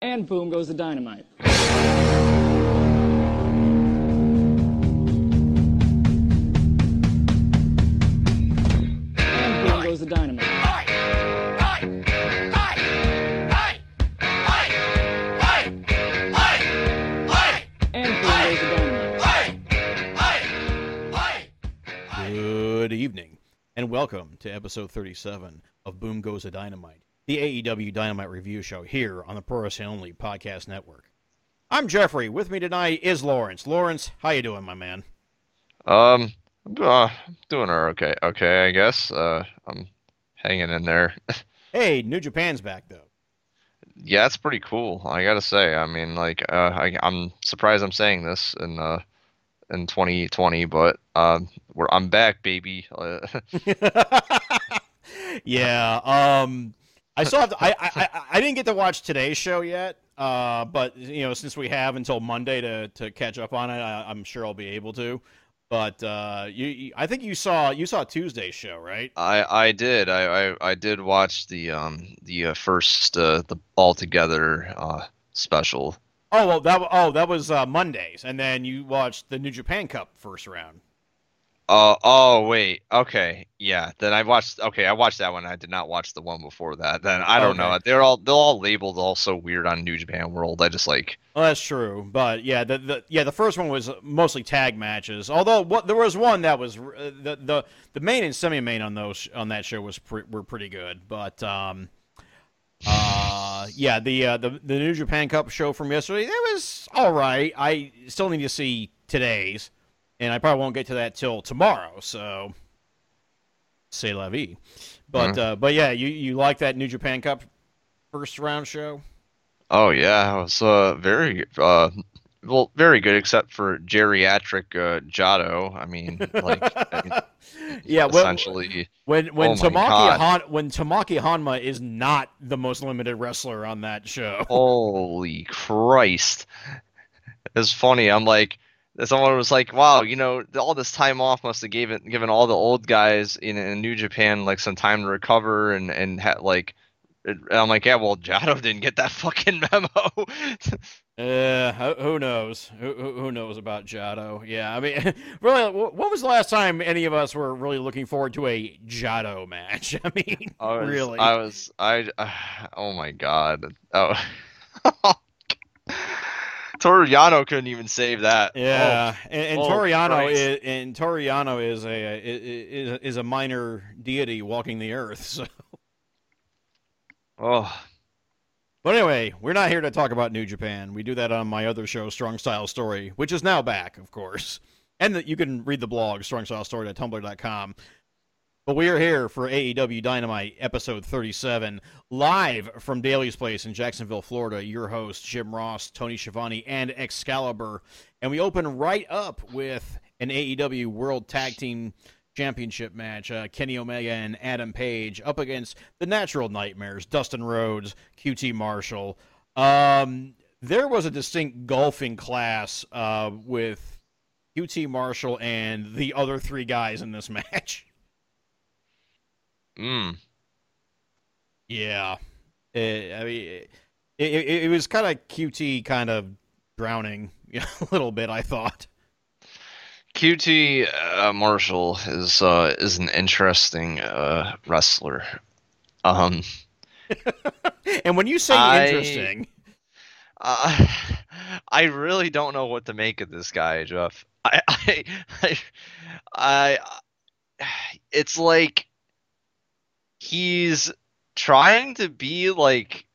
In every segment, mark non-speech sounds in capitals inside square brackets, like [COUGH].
And boom goes the dynamite. And boom goes the dynamite. The. Good evening, and welcome to episode 37 of Boom Goes a Dynamite, the AEW Dynamite review show here on the Pro Wrestling Only Podcast Network. I'm Geoffrey. With me tonight is Lawrence. Lawrence, how you doing, my man? Um, uh, doing okay. Okay, I guess. Uh, I'm hanging in there. [LAUGHS] Hey, New Japan's back though. yeah, it's pretty cool. I gotta say. I mean, like, uh, I, I'm surprised I'm saying this in uh in 2020, but um, we're I'm back, baby. Uh, [LAUGHS] [LAUGHS] yeah. Um, I saw. I, I [LAUGHS] I I didn't get to watch today's show yet. Uh, but you know, since we have until Monday to to catch up on it, I, I'm sure I'll be able to. But uh, you, you, I think you saw you saw Tuesday's show, right? I I did. I, I I did watch the um the uh, first uh the all together uh special. Oh well, that oh that was uh, Mondays, and then you watched the New Japan Cup first round. Oh, oh, wait. Okay. Yeah. Then I watched. Okay, I watched that one. I did not watch the one before that. Then I don't know. They're all they're all labeled also weird on New Japan World. I just like. Well, that's true, but yeah, the, the yeah the first one was mostly tag matches. Although what there was one that was uh, the the the main and semi main on those on that show was pre- were pretty good, but um. Uh yeah the uh, the the New Japan Cup show from yesterday that was all right. I still need to see today's, and I probably won't get to that till tomorrow. So, say la vie. But uh, but yeah, you you like that New Japan Cup first round show? Oh yeah, it was uh very uh well very good except for geriatric uh Jado. I mean like I [LAUGHS] mean, yeah, well, essentially. When when Oh Tamaki. Han, when Tomoaki Honma is not the most limited wrestler on that show. Holy Christ! It's funny. I'm like, someone was like, "Wow, you know, all this time off must have given given all the old guys in, in New Japan like some time to recover and and ha- like." And I'm like, yeah, well, Jado didn't get that [LAUGHS] fucking memo. [LAUGHS] Uh, who knows? Who, who knows about Jado? Yeah, I mean, [LAUGHS] really, wh- when was the last time any of us were really looking forward to a Jado match? I mean, I was, really? I was, I, uh, [SIGHS] oh my god. Oh. Toru Yano couldn't even save that. Yeah, oh. and, and oh, Toru Yano Christ. is and Toru Yano is a is, is a minor deity walking the earth. [LAUGHS] So, Oh. oh. but anyway, we're not here to talk about New Japan. We do that on my other show, Strong Style Story, which is now back, of course, and that you can read the blog strongstylestory.tumblr.com. But we are here for AEW Dynamite episode 37, live from Daly's Place in Jacksonville, Florida. Your host, Jim Ross, Tony Schiavone, and Excalibur. And we open right up with an AEW World Tag Team Championship match. Uh, Kenny Omega and Adam Page up against the Natural Nightmares, Dustin Rhodes, QT Marshall. Um, there was a distinct golfing class uh, with QT Marshall and the other three guys in this [LAUGHS] match. Mm. Yeah, Eh, I mean, it, it, it was kind of QT, kind of drowning [LAUGHS] a little bit. I thought. QT uh, Marshall is uh, is an interesting uh, wrestler. Um, [LAUGHS] and when you say I- interesting, uh, I really don't know what to make of this guy, Jeff. I, I, [LAUGHS] I, I it's like he's trying to be like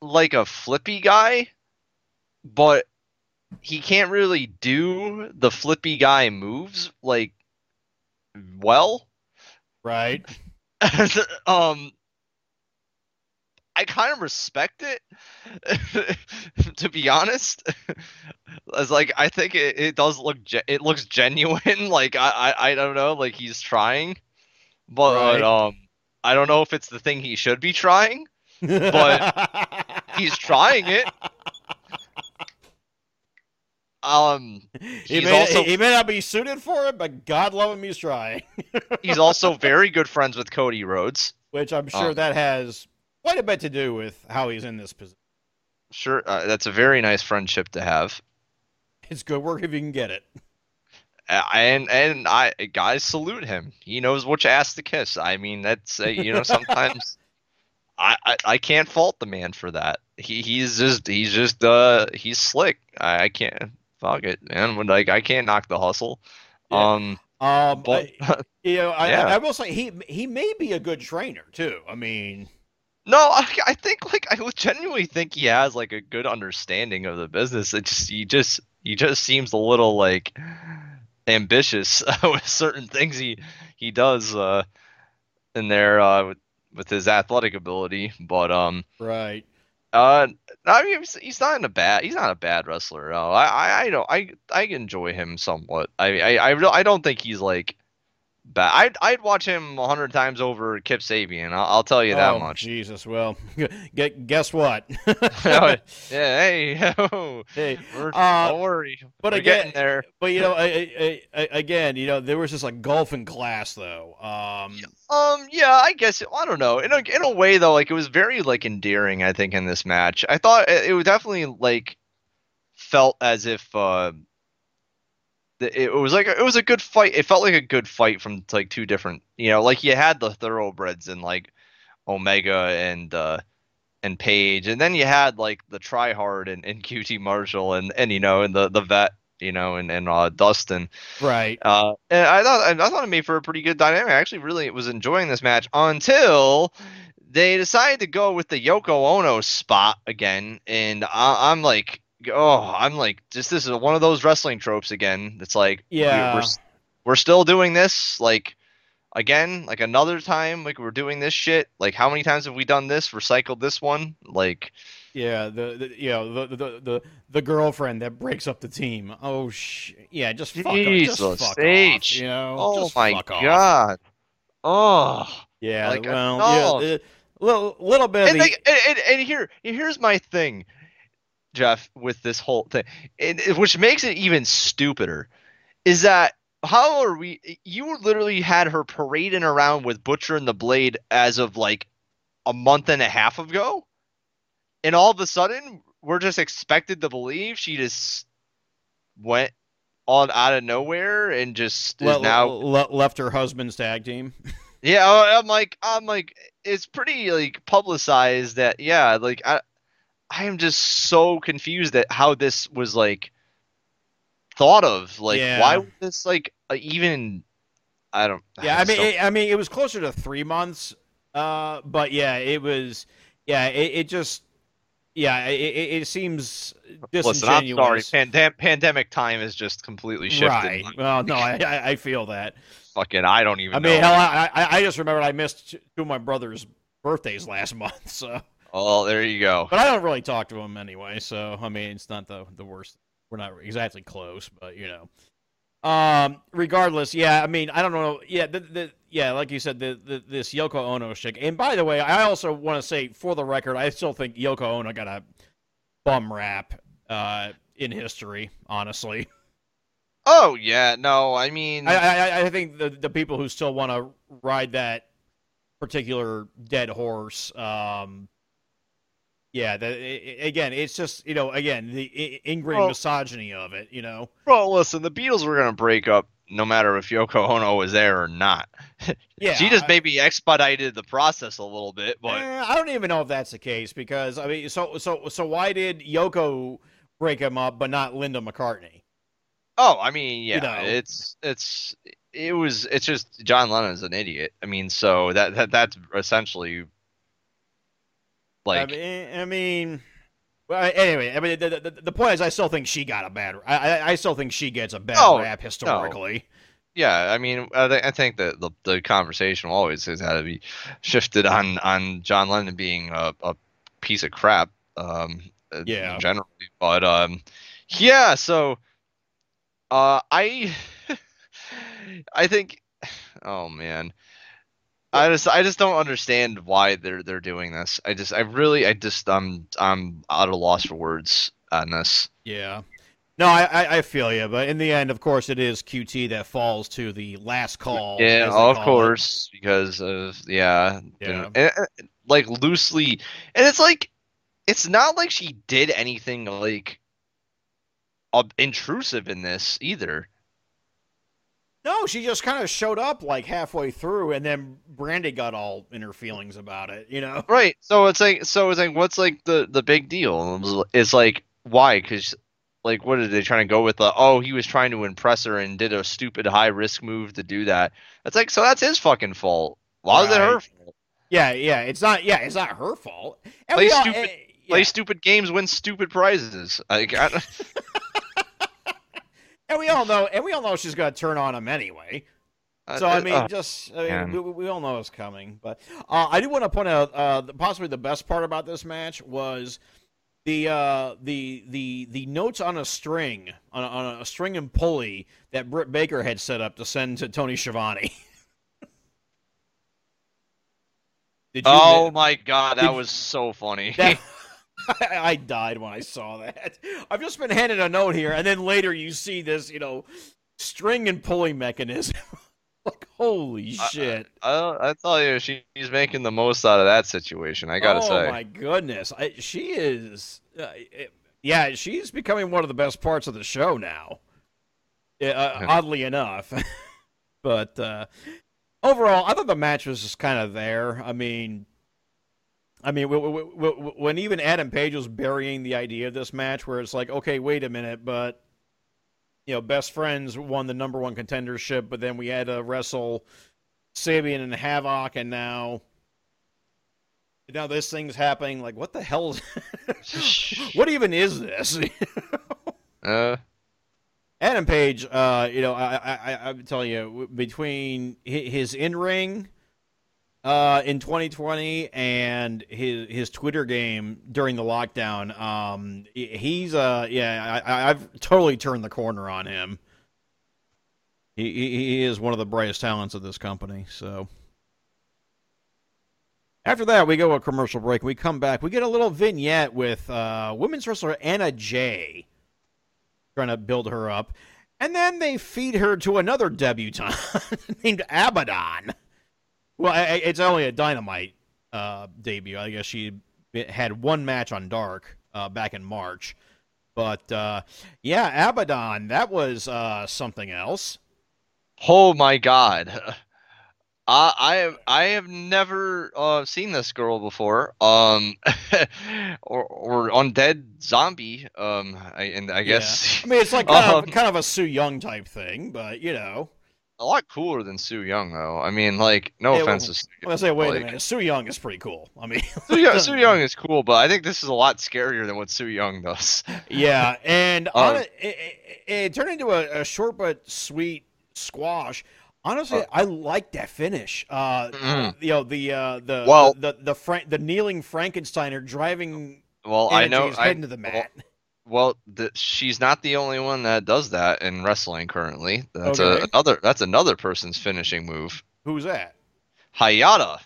like a flippy guy, but he can't really do the flippy guy moves like well. right? [LAUGHS] um I kind of respect it [LAUGHS] to be honest. [LAUGHS] As like I think it, it does look ge- it looks genuine like I, I I don't know like he's trying but Right. um I don't know if it's the thing he should be trying. But [LAUGHS] He's trying it. Um he may, also he may not be suited for it, but God love him, he's trying. [LAUGHS] he's also very good friends with Cody Rhodes. Which I'm sure Um, that has quite a bit to do with how he's in this position. sure. Uh, that's a very nice friendship to have. It's good work if you can get it. And and I guys salute him. He knows which ass to kiss. I mean, that's uh, you know sometimes [LAUGHS] I, I I can't fault the man for that. He he's just he's just uh he's slick. I, I can't fuck it, man. When like I can't knock the hustle. Yeah. Um, Um, but I- you know, I, Yeah. I will say he he may be a good trainer too. I mean, no, I, I think like I genuinely think he has like a good understanding of the business. It just he just he just seems a little like ambitious [LAUGHS] with certain things he he does uh in there uh with, with his athletic ability but um right? uh I mean he's, not in a bad he's not a bad wrestler no I I, I don't I I enjoy him somewhat I I I, I don't think he's like bad I'd I'd watch him a hundred times over Kip Sabian I'll, I'll tell you that oh, much Jesus. Well, gu- guess what? [LAUGHS] yeah hey [LAUGHS] hey, we're, Uh, don't worry but we're again- there but you know, I, I, I, again, you know, there was this like golfing class though. Um, Um, yeah, I guess I don't know. In a in a way though, like it was very like endearing. I think in this match, I thought it, it was definitely like felt as if uh, it was like a, it was a good fight. It felt like a good fight from like two different, you know, like you had the thoroughbreds and like Omega and uh and Page, and then you had like the tryhard and, and [LAUGHS] QT Marshall and and you know and the the vet, you know, and and uh, Dustin. right. Uh, and I thought I thought it made for a pretty good dynamic. I actually really was enjoying this match until they decided to go with the Yoko Ono spot again, and I, I'm like, oh, I'm like, just this is one of those wrestling tropes again. It's like, Yeah. we're we're still doing this like again, like another time, like we're doing this shit. Like how many times have we done this? Recycled this one, like. Yeah, the, the you know the, the the the girlfriend that breaks up the team. Oh sh, yeah, just fuck, off, just fuck off, you know. Oh just my fuck off. god. Oh. Yeah, Like, uh, well, no. yeah, a little little bit and, the like, and, and, and here here's my thing jeff with this whole thing and, which makes it even stupider is that how are we you literally had her parading around with butcher and the blade as of like a month and a half ago and all of a sudden we're just expected to believe she just went on out of nowhere and just is le- now le- left her husband's tag team. [LAUGHS] yeah, oh, I'm like, I'm like, it's pretty like publicized that, yeah, like I, I am just so confused at how this was like thought of. Like, Yeah. why was this like uh, even? I don't. Yeah, I mean, it, I mean, it was closer to three months. Uh, but yeah, it was. Yeah, it, it just. Yeah, it, it, seems listen, I'm sorry. Pandem- pandemic time has just completely shifted. Right. Well, no, I, I I feel that. Fucking, I don't even. I mean, know. hell, I, I I just remembered I missed two of my brother's birthdays last month. [LAUGHS] So, Oh, there you go. but I don't really talk to him anyway. So, I mean, it's not the the worst. We're not exactly close, but you know. Um. Regardless, yeah. I mean, I don't know. Yeah. The, the yeah, like you said, the, the this Yoko Ono chick. And by the way, I also want to say, for the record, I still think Yoko Ono got a bum rap uh, in history. Honestly, [LAUGHS] Oh yeah, no, I mean, I I, I think the the people who still want to ride that particular dead horse. Um, yeah, the, i- i- again, it's just you know, again, the ingrained Well- misogyny of it. You know, Well, listen, the Beatles were gonna break up no matter if Yoko Ono was there or not. [LAUGHS] yeah, she just I- maybe expedited the process a little bit, but Eh, I don't even know if that's the case because I mean, so so so why did Yoko break him up, but not Linda McCartney? oh, I mean, yeah, know. it's it's it was it's just John Lennon's an idiot. I mean, so that, that that's essentially like I mean, I mean well, anyway, I mean, the, the, the point is, I still think she got a bad. I I, I still think she gets a bad Oh, rap historically. yeah. I mean, I, th- I think that the the conversation always has had to be shifted on on John Lennon being a, a piece of crap. Um, uh, Yeah. generally, but um, yeah. So, uh, I [LAUGHS] I think, oh man. I just I just don't understand why they're they're doing this. I just I really I just I'm I'm out of loss for words on this. Yeah. No, I, I, feel you, but in the end, of course, it is QT that falls to the last call. Yeah, of call it. course, because of yeah, Yeah. and- and- like loosely, and it's like it's not like she did anything like ob- intrusive in this either. No, she just kind of showed up like halfway through, and then Brandi got all in her feelings about it. You know? Right. So it's like so it's like what's like the the big deal? It's like why? Because like what are they trying to go with? The oh he was trying to impress her and did a stupid high risk move to do that. It's like so that's his fucking fault. Why is it her fault? Yeah, yeah. It's not. Yeah, it's not her fault. And Play all- stupid- eh, Play stupid games, win stupid prizes. Like I, [LAUGHS] [LAUGHS] and we all know, and we all know she's gonna turn on him anyway. So I mean, uh, just I mean, we, we all know it's coming. But uh, I do want to point out uh, the- possibly the best part about this match was the uh, the the the notes on a string on a, on a string and pulley that Britt Baker had set up to send to Tony Schiavone. [LAUGHS] Did you oh my god, that was so funny. that- I, [LAUGHS] I died when I saw that. I've just been handed a note here, and then later you see this, you know, string and pulley mechanism. [LAUGHS] like, holy shit! I, I tell you, she, she's making the most out of that situation. I gotta oh say. my goodness, I, she is. Uh, it- yeah, she's becoming one of the best parts of the show now. Uh, oddly enough, [LAUGHS] but uh, overall, I thought the match was just kind of there. I mean, I mean, when even Adam Page was burying the idea of this match, where it's like, okay, wait a minute, but you know, best friends won the number one contendership, but then we had to wrestle Sabian and Havoc, and now now this thing's happening. Like, what the hell? Is... [LAUGHS] what even is this? [LAUGHS] Uh, Adam Page, uh, you know, I, I, I, I'm telling you, between his in ring uh, in 2020 and his his Twitter game during the lockdown, um, he's uh, yeah, I, I've totally turned the corner on him. He, he he is one of the brightest talents of this company. So after that, we go a commercial break. We come back. We get a little vignette with uh, women's wrestler Anna Jay trying to build her up. And then they feed her to another debutante [LAUGHS] named Abaddon. Well, I- it's only a Dynamite uh, debut. I guess she had one match on Dark uh, back in March. But uh, yeah, Abaddon, that was uh, something else. oh my god. I I have I have never uh, seen this girl before. Um, [LAUGHS] or or undead zombie. Um, I, and I guess I mean, it's like kind, [LAUGHS] Um, of, kind of a Su Yung type thing, but you know. A lot cooler than Su Yung though. I mean, like no Yeah, offense well, to I'm gonna say, wait like- a minute, Su Yung is pretty cool. I mean, [LAUGHS] Su Yung, [LAUGHS] Su Yung is cool, but I think this is a lot scarier than what Su Yung does. [LAUGHS] Yeah, and Uh, on it, it, it, it turned into a, a short but sweet squash. Honestly, Uh, I like that finish. Uh, Mhm. You know the uh, the Well- the the, the, Fra- the kneeling Frankensteiner driving Well, I know. I, head into the mat. well, the, she's not the only one that does that in wrestling currently. That's Okay. a, another. That's another person's finishing move. Who's that? Hayata,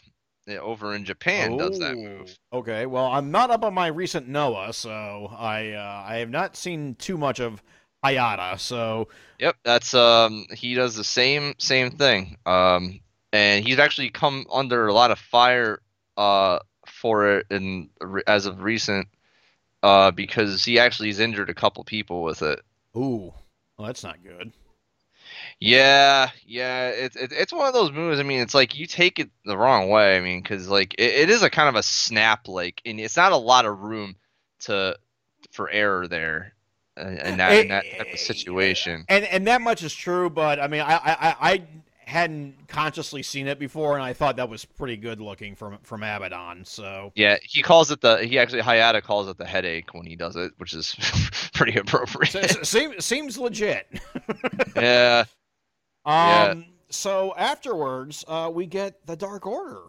over in Japan, does that Oh, move. Okay, well, I'm not up on my recent Noah, so I uh, I have not seen too much of Hayata. So Yep, that's um. He does the same same thing. Um, and he's actually come under a lot of fire uh for it in as of recent. Uh, because he actually has injured a couple people with it. ooh, well, that's not good. Yeah, yeah, it's it, it's one of those moves. I mean, it's like you take it the wrong way. I mean, because like it, it is a kind of a snap, like, and it's not a lot of room to for error there in that in that type of situation. And and that much is true, but I mean, I I, I- I hadn't consciously seen it before, and I thought that was pretty good looking from from Abaddon. So Yeah, he calls it the he actually Hayata calls it the headache when he does it, which is [LAUGHS] pretty appropriate. so- seems seems legit. yeah, [LAUGHS] Yeah. Um. So afterwards, uh, we get the Dark Order,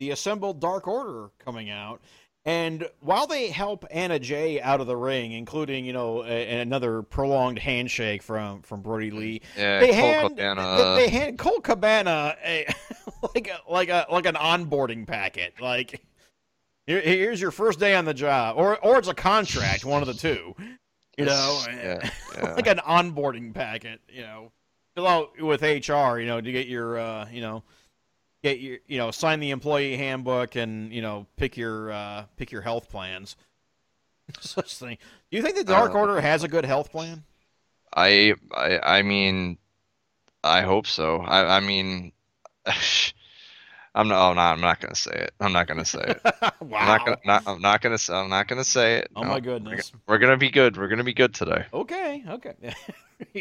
the assembled Dark Order coming out. And while they help Anna Jay out of the ring, including you know a, another prolonged handshake from from Brodie Lee, yeah. they Cole hand Cabana. they, they hand Colt Cabana a [LAUGHS] like a like a like an onboarding packet. Like here, here's your first day on the job, or or it's a contract, one of the two. You know, yeah, yeah. [LAUGHS] like an onboarding packet. You know, fill out with HR. You know, to get your uh, you know get your you know sign the employee handbook and you know pick your uh, pick your health plans. [LAUGHS] such thing. Do you think the Dark Uh, Order has a good health plan? I I I mean, I hope so. I I mean, [LAUGHS] I'm not. Oh, no, I'm not gonna say it. I'm not gonna say it. wow. [LAUGHS] I'm not gonna. Not, I'm not gonna. I'm not gonna say it. oh No. my We're, goodness. go- we're gonna be good. We're gonna be good today. Okay, okay.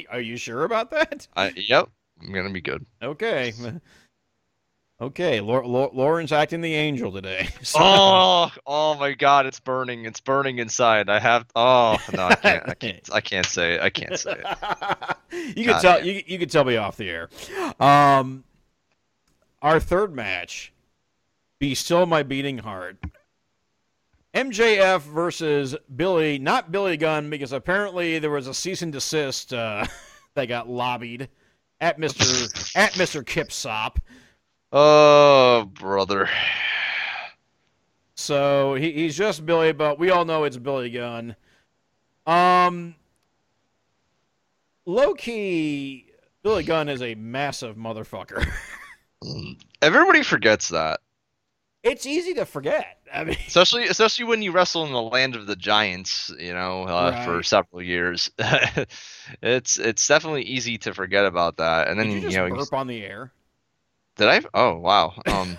Are you sure about that? I. Yep. I'm gonna be good. Okay. Okay, Lau- Lau- Lawrence's acting the angel today. [LAUGHS] So- Oh, oh my God! It's burning. It's burning inside. I have. Oh no, I can't. I [LAUGHS] can't. I can't say it. I can't say it. [LAUGHS] you can God tell you, you can tell me off the air. Um, our third match, be still my beating heart. MJF versus Billy, not Billy Gunn, because apparently there was a cease and desist uh, that got lobbied at Mister at Mister Kipsop. Oh, brother. So he, he's just Billy, but we all know it's Billy Gunn. Um, low key, Billy Gunn is a massive motherfucker. [LAUGHS] Everybody forgets that, it's easy to forget. I mean, [LAUGHS] especially especially when you wrestle in the land of the giants. You know, uh, for several years. [LAUGHS] it's it's definitely easy to forget about that. And then did you just know, burp on the air? Did I? Oh wow. [LAUGHS] Um.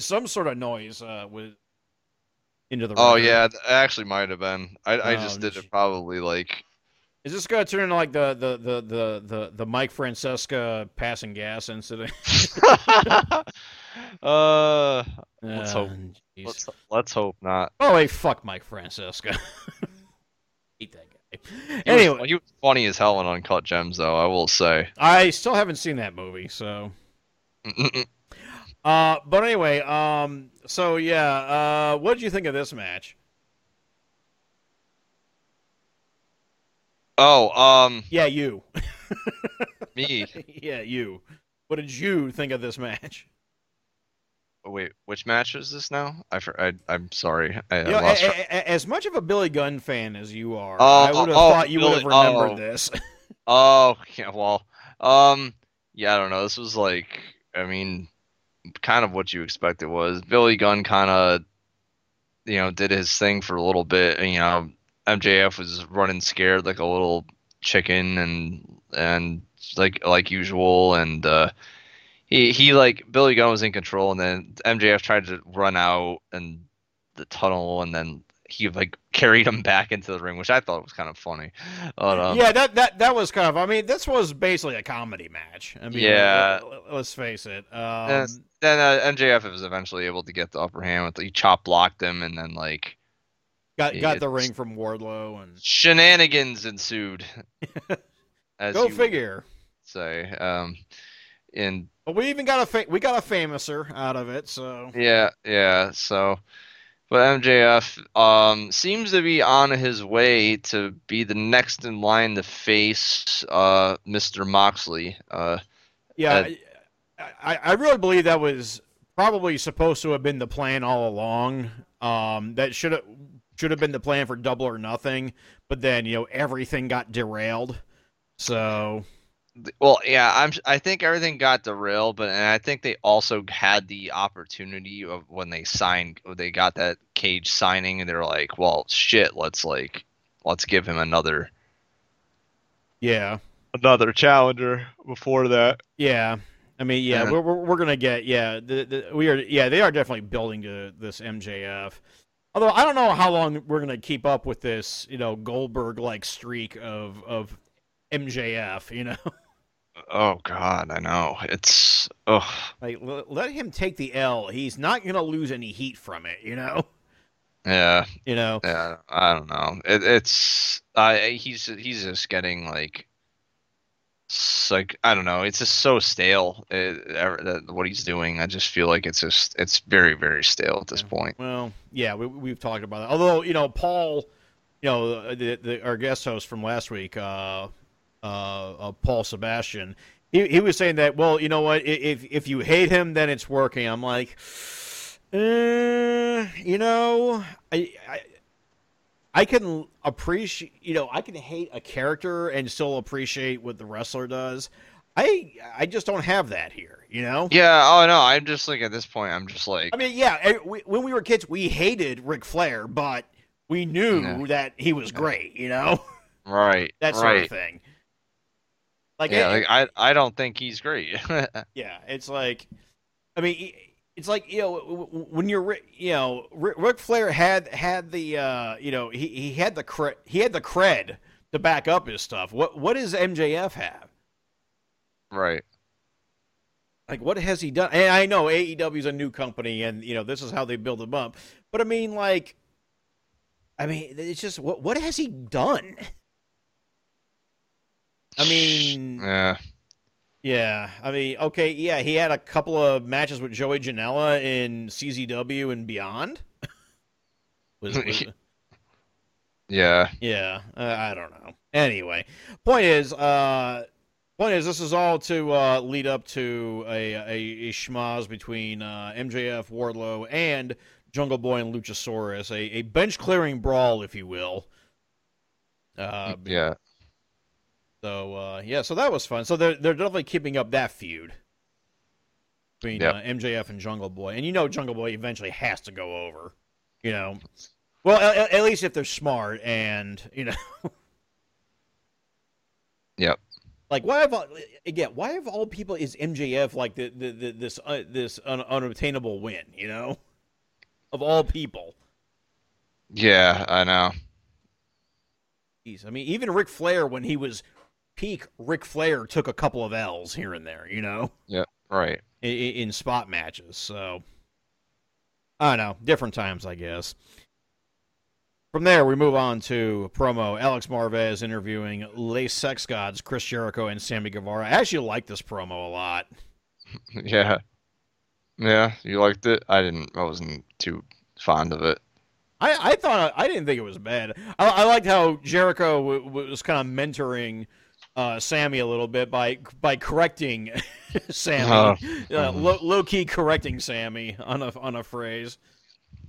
Some sort of noise uh, with into the. oh record. yeah, it actually might have been. I I Oh, just did it probably like. Is this gonna turn into like the the the the the, the Mike Francesa passing gas incident? [LAUGHS] [LAUGHS] uh. Let's hope. Let's let's hope not. Oh, hey, fuck Mike Francesa. Hate that guy. He was- Anyway, he was funny as hell in Uncut Gems, though. I will say. I still haven't seen that movie, so. [LAUGHS] Uh, but anyway, um, so yeah, uh, what did you think of this match? oh, um, Yeah, you. [LAUGHS] me. yeah, you. What did you think of this match? Wait, which match is this now? I, I I'm sorry. I, I You know, lost a- a- as much of a Billy Gunn fan as you are, Oh, I would have oh, thought you would have remembered oh. this. [LAUGHS] Oh, yeah, well, um, yeah, I don't know. This was like, I mean, kind of what you expected was Billy Gunn kind of, you know, did his thing for a little bit. You know, MJF was running scared like a little chicken and and like like usual, and uh, he he like Billy Gunn was in control, and then MJF tried to run out and the tunnel, and then he like carried him back into the ring, which I thought was kind of funny. But, um, yeah, that, that that was kind of. I mean, this was basically a comedy match. I mean, Yeah. let, us face it. Um, then uh, MJF was eventually able to get the upper hand with he chop blocked him and then like got got the ring from Wardlow and shenanigans ensued. [LAUGHS] as go figure. Say, um, and But we even got a fa- we got a famouser out of it. So yeah, yeah. So, but MJF um seems to be on his way to be the next in line to face uh Mr. Moxley. Uh, yeah, I, I I really believe that was probably supposed to have been the plan all along. Um, that should have should have been the plan for Double or Nothing. But then you know everything got derailed. So Well, yeah, I'm. I think everything got derailed, but and I think they also had the opportunity of when they signed, they got that cage signing, and they're like, "Well, shit, let's like, let's give him another yeah. another challenger before that." Yeah, I mean, yeah, Yeah. we're, we're we're gonna get yeah, the, the, we are yeah, they are definitely building to this MJF. Although I don't know how long we're gonna keep up with this, you know, Goldberg like streak of of MJF. You know, [LAUGHS] Oh God, I know it's. Oh, like l- let him take the L. He's not gonna lose any heat from it. You know, yeah, you know. yeah. I don't know. It, it's. I. he's he's just getting like. Like I don't know, it's just so stale. It, that- what he's doing, I just feel like it's just it's very very stale at this point. Well, yeah, we, we've talked about that. Although you know, Paul, you know, the, the, our guest host from last week, uh, uh, uh, Paul Sebastian, he, he was saying that. Well, you know what? If if you hate him, then it's working. I'm like, uh, you know, I. I I can appreciate, you know, I can hate a character and still appreciate what the wrestler does. I I just don't have that here, you know. Yeah, oh no, I'm just like at this point, I'm just like, I mean, yeah, eh, we, when we were kids, we hated Ric Flair, but we knew Yeah. that he was great. You know, [LAUGHS] Right. that sort right. of thing. Like, yeah, it- like I I don't think he's great. [LAUGHS] Yeah, it's like, I mean, it's like you know when you're you know Ri- Ric Flair had had the uh, you know he he had the cre- he had the cred to back up his stuff. What what does MJF have? right. Like what has he done? And I know AEW is a new company, and you know this is how they build them up. But I mean, like, I mean, it's just what what has he done? I mean, Yeah. Yeah, I mean, okay, yeah, he had a couple of matches with Joey Janela in CZW and beyond. [LAUGHS] was, was- [LAUGHS] Yeah. yeah, uh, I don't know. Anyway, point is, uh, point is, this is all to uh, lead up to a a, a schmoz between uh, MJF, Wardlow, and Jungle Boy and Luchasaurus, a, a bench clearing brawl, if you will. Uh, Yeah. So uh, yeah, so that was fun. So they're they're definitely keeping up that feud between Yep. uh, MJF and Jungle Boy, and you know Jungle Boy eventually has to go over. You know, well at, at least if they're smart and you know. [LAUGHS] Yep. Like why have all- again? Why have all people is MJF like the, the, the this uh, this un, unobtainable win? You know, of all people. Yeah, I know. Jeez, I mean, even Ric Flair when he was peak, Ric Flair took a couple of L's here and there. You know. Yeah, right. in, in spot matches. So I don't know, different times, I guess. From there, we move on to promo. Alex Marvez interviewing Le Sex Gods, Chris Jericho, and Sammy Guevara. I actually like this promo a lot. [LAUGHS] Yeah. Yeah, you liked it? I didn't. I wasn't too fond of it. I, I thought I didn't think it was bad. I, I liked how Jericho w- was kind of mentoring uh, Sammy a little bit by by correcting [LAUGHS] Sammy, Oh. uh, low, low key correcting Sammy on a on a phrase.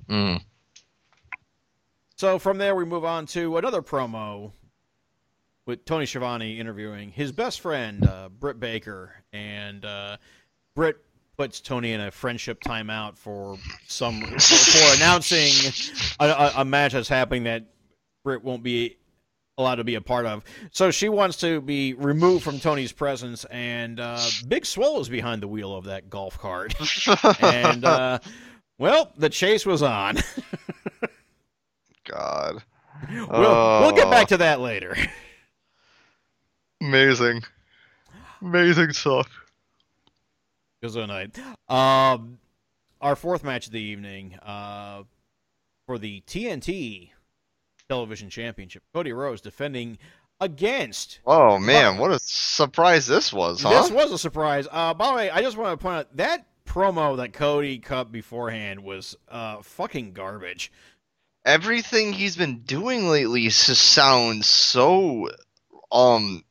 Mm. So from there, we move on to another promo with Tony Schiavone interviewing his best friend, uh, Britt Baker, and uh, Britt puts Tony in a friendship timeout for some for, for announcing a, a, a match that's happening that Britt won't be allowed to be a part of. So she wants to be removed from Tony's presence, and uh, Big Swole is behind the wheel of that golf cart, [LAUGHS] and uh, well, the chase was on. God. [LAUGHS] We'll, we'll get back to that later. Amazing. Amazing stuff. Night. Um, our fourth match of the evening uh, for the TNT Television Championship. Cody Rhodes defending against. Oh man, what a surprise this was, huh? This was a surprise. Uh, by the way, I just want to point out that promo that Cody cut beforehand was uh, fucking garbage. Everything he's been doing lately just sounds so um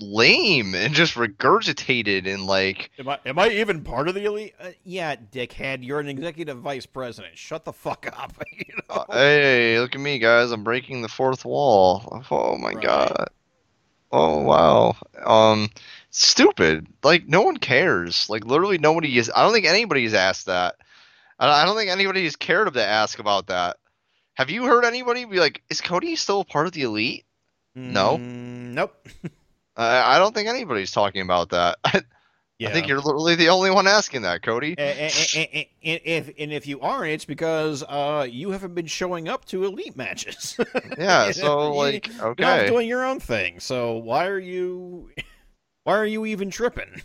lame and just regurgitated and like Am I, am I even part of the elite? Uh, yeah, dickhead. You're an executive vice president. Shut the fuck up. [LAUGHS] you know? hey, look at me guys, I'm breaking the fourth wall. Oh my Right. god. Oh wow. Um stupid. Like no one cares. Like literally nobody is I don't think anybody's asked that. I I don't think anybody's cared to ask about that. Have you heard anybody be like, is Cody still part of the elite? No. Mm, nope. [LAUGHS] I I don't think anybody's talking about that. [LAUGHS] I, Yeah. think you're literally the only one asking that, Cody. and, and, and, and if and if you aren't, it's because uh, you haven't been showing up to elite matches. [LAUGHS] Yeah, so like, you- You're not okay, doing your own thing. So why are you? [LAUGHS] Why are you even tripping?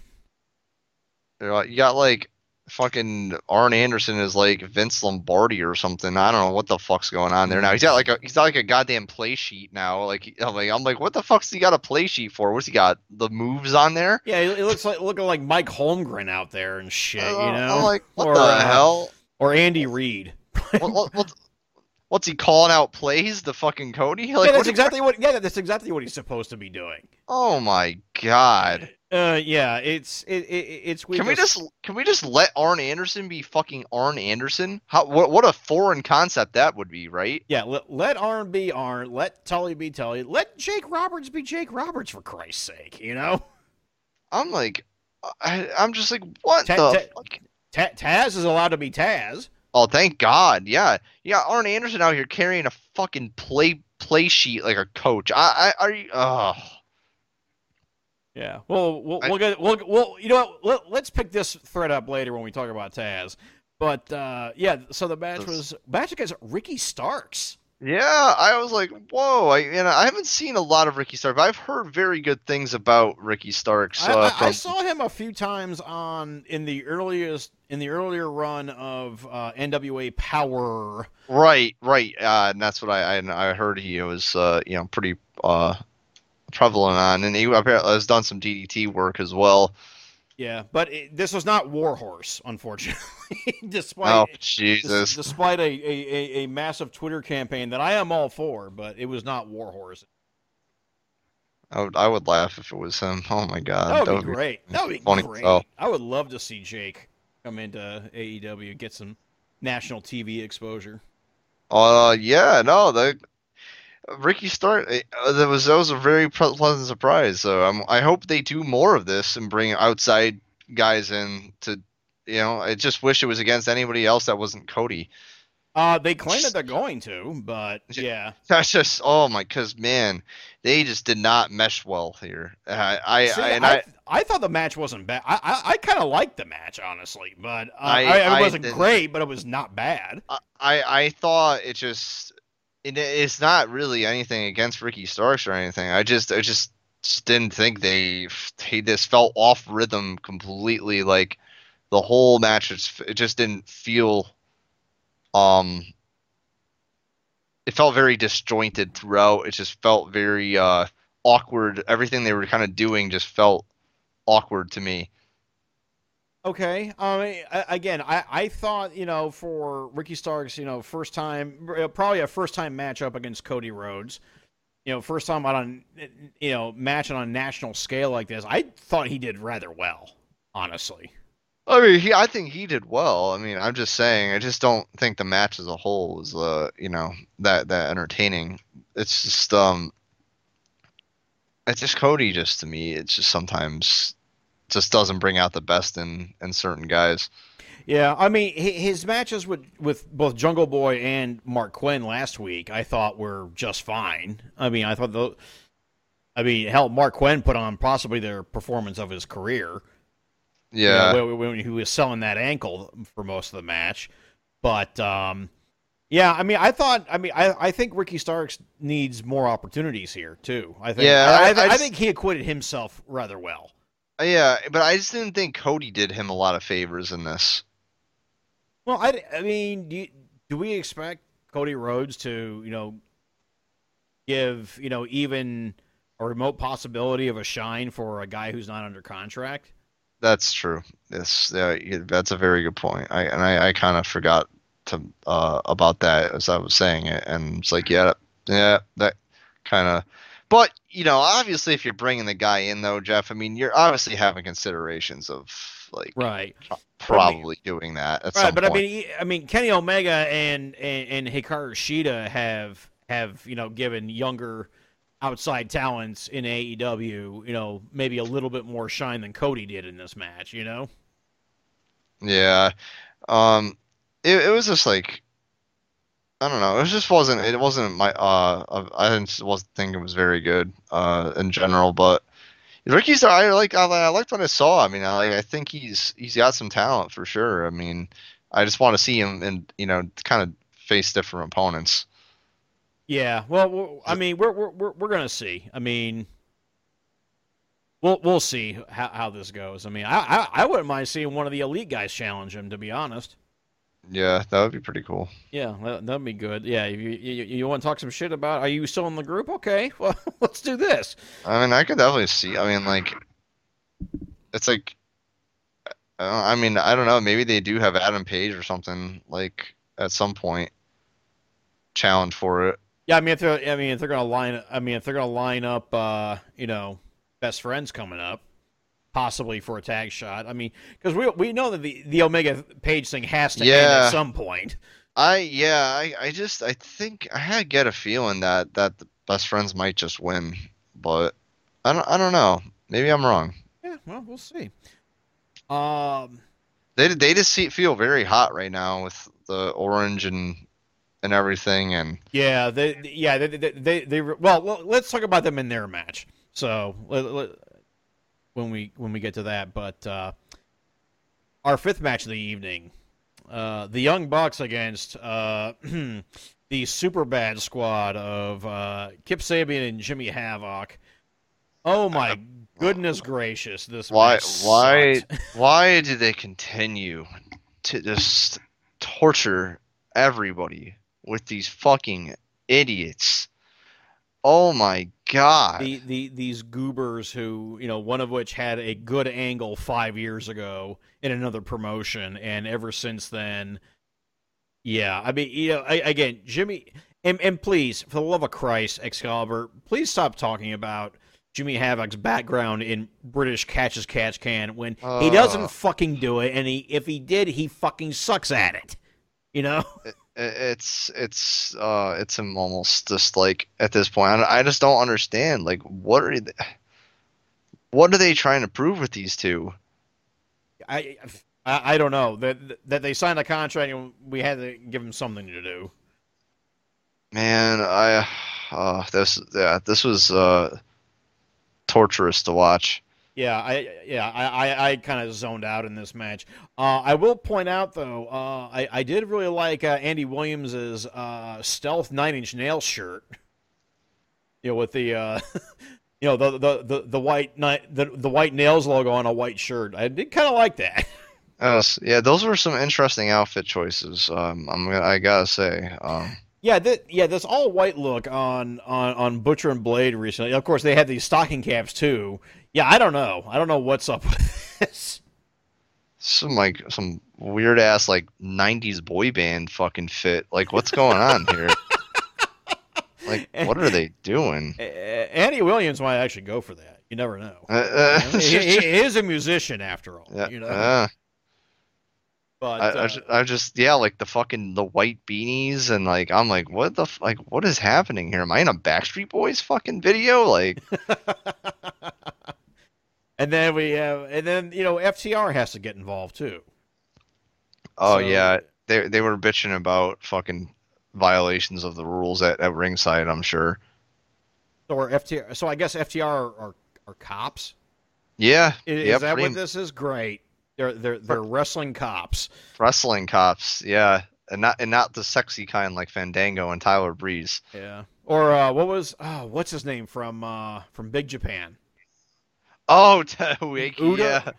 You got like fucking Arn Anderson is like Vince Lombardi or something. I don't know what the fuck's going on there now. He's got like a he's got like a goddamn play sheet now. Like I'm like I'm like, what the fuck's he got a play sheet for? What's he got? The moves on there? Yeah, it, looks like looking like Mike Holmgren out there and shit. You Uh, know, I'm like, what or, the uh, hell? Or Andy Reid. What, what, what, what's he calling out plays? The fucking Cody? [LAUGHS] Like, yeah, that's exactly what. Yeah, that's exactly what he's supposed to be doing. Oh my god. Uh, yeah, it's it, it it's weak Can we just can we just let Arn Anderson be fucking Arn Anderson? How what what a foreign concept that would be, right? Yeah, let, let Arn be Arn. Let Tully be Tully. Let Jake Roberts be Jake Roberts for Christ's sake. You know, I'm like, I, I'm just like, what Ta- the ta-? Ta- Taz is allowed to be Taz. Oh, thank God. Yeah, yeah. Arn Anderson out here carrying a fucking play play sheet like a coach. I, I are you? Oh, Yeah. Well, we'll I- we'll get we'll, we'll you know what? Let, us pick this thread up later when we talk about Taz. But uh, yeah, so the match was match against Ricky Starks. yeah. I was like, whoa. I and I haven't seen a lot of Ricky Starks, but I've heard very good things about Ricky Starks. I, Uh, I, I from, saw him a few times on in the earliest in the earlier run of uh, NWA Power. Right, right. Uh, and that's what I, I I heard he was uh, you know pretty uh, prevalent on, and he apparently has done some DDT work as well. Yeah, but it, this was not Warhorse, unfortunately. [LAUGHS] despite Oh Jesus! despite a, a, a, massive Twitter campaign that I am all for, but it was not Warhorse. I would I would laugh if it was him. Oh my God, That would be great. That would be funny great. as. I would love to see Jake come into AEW get some national TV exposure. Uh, yeah, no, the Ricky Starks. Uh, that was that was a very pleasant surprise. So um, I hope they do more of this and bring outside guys in to. You know, I just wish it was against anybody else that wasn't Cody. Uh, they claim that they're going to, but [LAUGHS] yeah. That's just oh my, cause man, they just did not mesh well here. I, I, See, I and I, I, I thought the match wasn't bad. I I, I kind of liked the match honestly, but uh, I- I, it wasn't great, but it was not bad. I, I thought it just, it, it's not really anything against Ricky Starks or anything. I just, I just, just didn't think they, they just felt off rhythm completely. Like the whole match, it just didn't feel, um, it felt very disjointed throughout. It just felt very uh, awkward. Everything they were kind of doing just felt awkward to me. Okay. A- again, I, I thought, you know, for Ricky Starks, you know, first time, probably a first time matchup against Cody Rhodes, you know, first time on, you know, matching on a national scale like this, I thought he did rather well, honestly. I mean, he, I think he did well. I mean, I'm just saying, I just don't think the match as a whole was, uh, you know, that that entertaining. It's just, um, it's just Cody. Just to me, it's just sometimes just doesn't bring out the best in in certain guys. Yeah, I mean, his matches with, with both Jungle Boy and Marq Quen last week, I thought were just fine. I mean, I thought the, I mean, hell, Marq Quen put on possibly their performance of his career. you Yeah, know, when, when he was selling that ankle for most of the match. But um, yeah, I mean, I thought, I mean, I, I think Ricky Starks needs more opportunities here too. I think, Yeah, I- I, I I think he acquitted himself rather well. Yeah, but I just didn't think Cody did him a lot of favors in this. Well, I, I mean, do, you, do we expect Cody Rhodes to, you know, give, you know, even a remote possibility of a shine for a guy who's not under contract? That's true. Yes, yeah, that's a very good point. I and I, I kind of forgot to uh, about that as I was saying it, and it's like, yeah, yeah, that kind of. But you know, obviously, if you're bringing the guy in, though, Jeff, I mean, you're obviously having considerations of like Right. probably doing that at Right, but point. I mean, I mean, Kenny Omega and and, and Hikaru Shida have have you know given younger outside talents in AEW, you know, maybe a little bit more shine than Cody did in this match. You know, Yeah. Um it it was just like I don't know. It just wasn't it wasn't my uh I didn't wasn't think it was very good uh in general, but Ricky's I like I, I liked what I saw. I mean, I like I think he's he's got some talent for sure. I mean, I just want to see him and you know kind of face different opponents. yeah. Well, I mean, we're we're we're, we're gonna see. I mean. We'll, we'll see how, how this goes. I mean, I, I I wouldn't mind seeing one of the elite guys challenge him. To be honest, Yeah, that would be pretty cool. yeah, that, that'd be good. Yeah, you, you, you want to talk some shit about? Are you still in the group? Okay, [LAUGHS] well, let's do this. I mean, I could definitely see. I mean, like, it's like, I mean, I don't know. Maybe they do have Adam Page or something like at some point challenge for it. Yeah, I mean if they're I mean if they're gonna line I mean if they're gonna line up uh, you know, best friends coming up, possibly for a tag shot. I mean, because we we know that the the Omega Page thing has to end at some point. I yeah, I, I just I think I had get a feeling that that the best friends might just win, but I don't I don't know. Maybe I'm wrong. Yeah, well, we'll see. Um, They they just see, feel very hot right now with the orange and and everything, and Yeah, they, yeah, they, they, they, they, well, well, let's talk about them in their match. So let, let, when we when we get to that, but uh, our fifth match of the evening, uh, the Young Bucks against uh, [CLEARS THROAT] the super bad squad of uh, Kip Sabian and Jimmy Havoc. Oh my goodness gracious! This why why [LAUGHS] why do they continue to just torture everybody with these fucking idiots? Oh my god! the, the these goobers who you know one of which had a good angle five years ago in another promotion and ever since then yeah i mean you know I, again jimmy and, and please for the love of christ excalibur please stop talking about jimmy havoc's background in british catch as catch can when he doesn't fucking do it and he if he did he fucking sucks at it you know it's it's uh it's almost just like at this point I I just don't understand like what are they, what are they trying to prove with these two? I, I I don't know that that they signed a contract and we had to give them something to do. Man, I uh this yeah this was uh torturous to watch. Yeah, I yeah I I, I kind of zoned out in this match. Uh, I will point out though, uh, I I did really like uh, Andy Williams's uh, stealth nine inch nail shirt. You know, with the uh, [LAUGHS] you know the the the, the white the the white nails logo on a white shirt. I did kind of like that. [LAUGHS] Yes, yeah, those were some interesting outfit choices. Um, I'm I gotta say. Um, Yeah, that yeah, this all white look on on on Butcher and Blade recently. Of course, they had these stocking caps too. Yeah, I don't know. I don't know what's up with this. some like some weird ass like '90s boy band fucking fit. Like, what's going on here? [LAUGHS] like, what are they doing? Andy Williams might actually go for that. You never know. Uh, uh, he, he is a musician after all. yeah, You know, uh, but I, I, uh, just, I just yeah, like the fucking the white beanies and like I'm like, what the like, what is happening here? Am I in a Backstreet Boys fucking video? Like, [LAUGHS] and then we have, and then you know, FTR has to get involved too. oh So- yeah, they they were bitching about fucking violations of the rules at, at ringside. I'm sure. Or FTR. So I guess FTR are are, are cops. Yeah, Is, yeah, is that what this is? Great. They're they're they're wrestling cops. wrestling cops. Yeah, and not and not the sexy kind like Fandango and Tyler Breeze. Yeah. Or uh, what was oh, what's his name from uh, from Big Japan? Oh, [LAUGHS] Ueki, Udo? yeah.